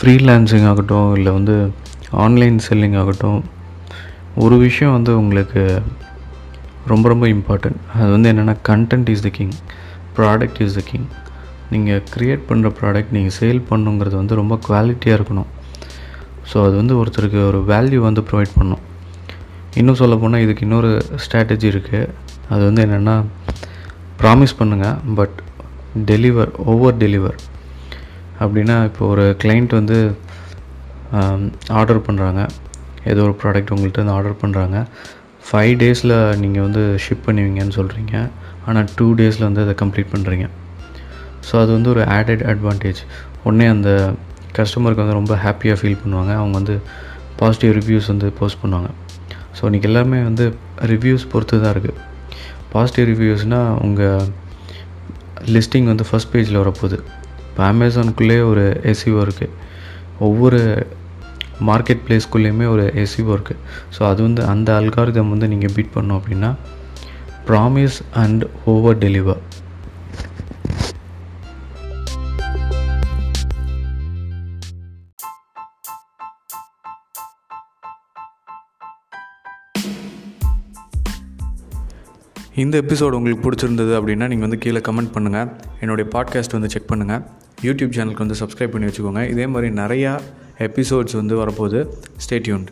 Freelancing ஆகட்டும் இல்லை வந்து ஆன்லைன் செல்லிங் ஆகட்டும் ஒரு விஷயம் வந்து உங்களுக்கு ரொம்ப ரொம்ப இம்பார்ட்டண்ட் அது வந்து என்னென்னா content is the king product is the king நீங்கள் க்ரியேட் பண்ணுற ப்ராடக்ட் நீங்கள் சேல் பண்ணுங்கிறது வந்து ரொம்ப குவாலிட்டியாக இருக்கணும். ஸோ அது வந்து ஒருத்தருக்கு ஒரு வேல்யூ வந்து ப்ரொவைட் பண்ணும். இன்னும் சொல்ல போனால் இதுக்கு இன்னொரு ஸ்ட்ராட்டஜி இருக்குது அது வந்து என்னென்னா ப்ராமிஸ் பண்ணுங்கள் பட் டெலிவர் ஓவர் டெலிவர் அப்படின்னா இப்போ ஒரு கிளைண்ட் வந்து ஆர்டர் பண்ணுறாங்க ஏதோ ஒரு ப்ராடக்ட் உங்கள்கிட்ட வந்து ஆர்டர் பண்ணுறாங்க ஃபைவ் டேஸில் நீங்கள் வந்து ஷிப் பண்ணுவீங்கன்னு சொல்கிறீங்க ஆனால் டூ டேஸில் வந்து அதை கம்ப்ளீட் பண்ணுறீங்க ஸோ அது வந்து ஒரு ஆடட் அட்வான்டேஜ் உடனே அந்த கஸ்டமருக்கு வந்து ரொம்ப ஹாப்பியாக ஃபீல் பண்ணுவாங்க. அவங்க வந்து பாசிட்டிவ் ரிவ்யூஸ் வந்து போஸ்ட் பண்ணுவாங்க. ஸோ இன்றைக்கி எல்லாமே வந்து ரிவ்யூஸ் பொறுத்து தான் இருக்குது பாசிட்டிவ் ரிவ்யூஸ்னால் உங்கள் லிஸ்டிங் வந்து ஃபஸ்ட் பேஜில் வரப்போகுது. இப்போ அமேசானுக்குள்ளே ஒரு எஸ்இஓ இருக்குது ஒவ்வொரு மார்க்கெட் பிளேஸ்க்குள்ளேயுமே ஒரு எஸ்இஓ இருக்குது ஸோ அது வந்து அந்த அல்காரிதம் வந்து நீங்கள் பீட் பண்ணோம் அப்படின்னா ப்ராமிஸ் அண்ட் ஓவர் டெலிவர் இந்த எபிசோடு உங்களுக்கு பிடிச்சிருந்தது அப்படின்னா நீங்கள் வந்து கீழே கமெண்ட் பண்ணுங்கள் என்னுடைய பாட்காஸ்ட் வந்து செக் பண்ணுங்கள் யூடியூப் சேனலுக்கு வந்து சப்ஸ்கிரைப் பண்ணி வச்சுக்கோங்க. இதே மாதிரி நிறையா எபிசோட்ஸ் வந்து வரப்போகுது. ஸ்டேட்யூன்ட்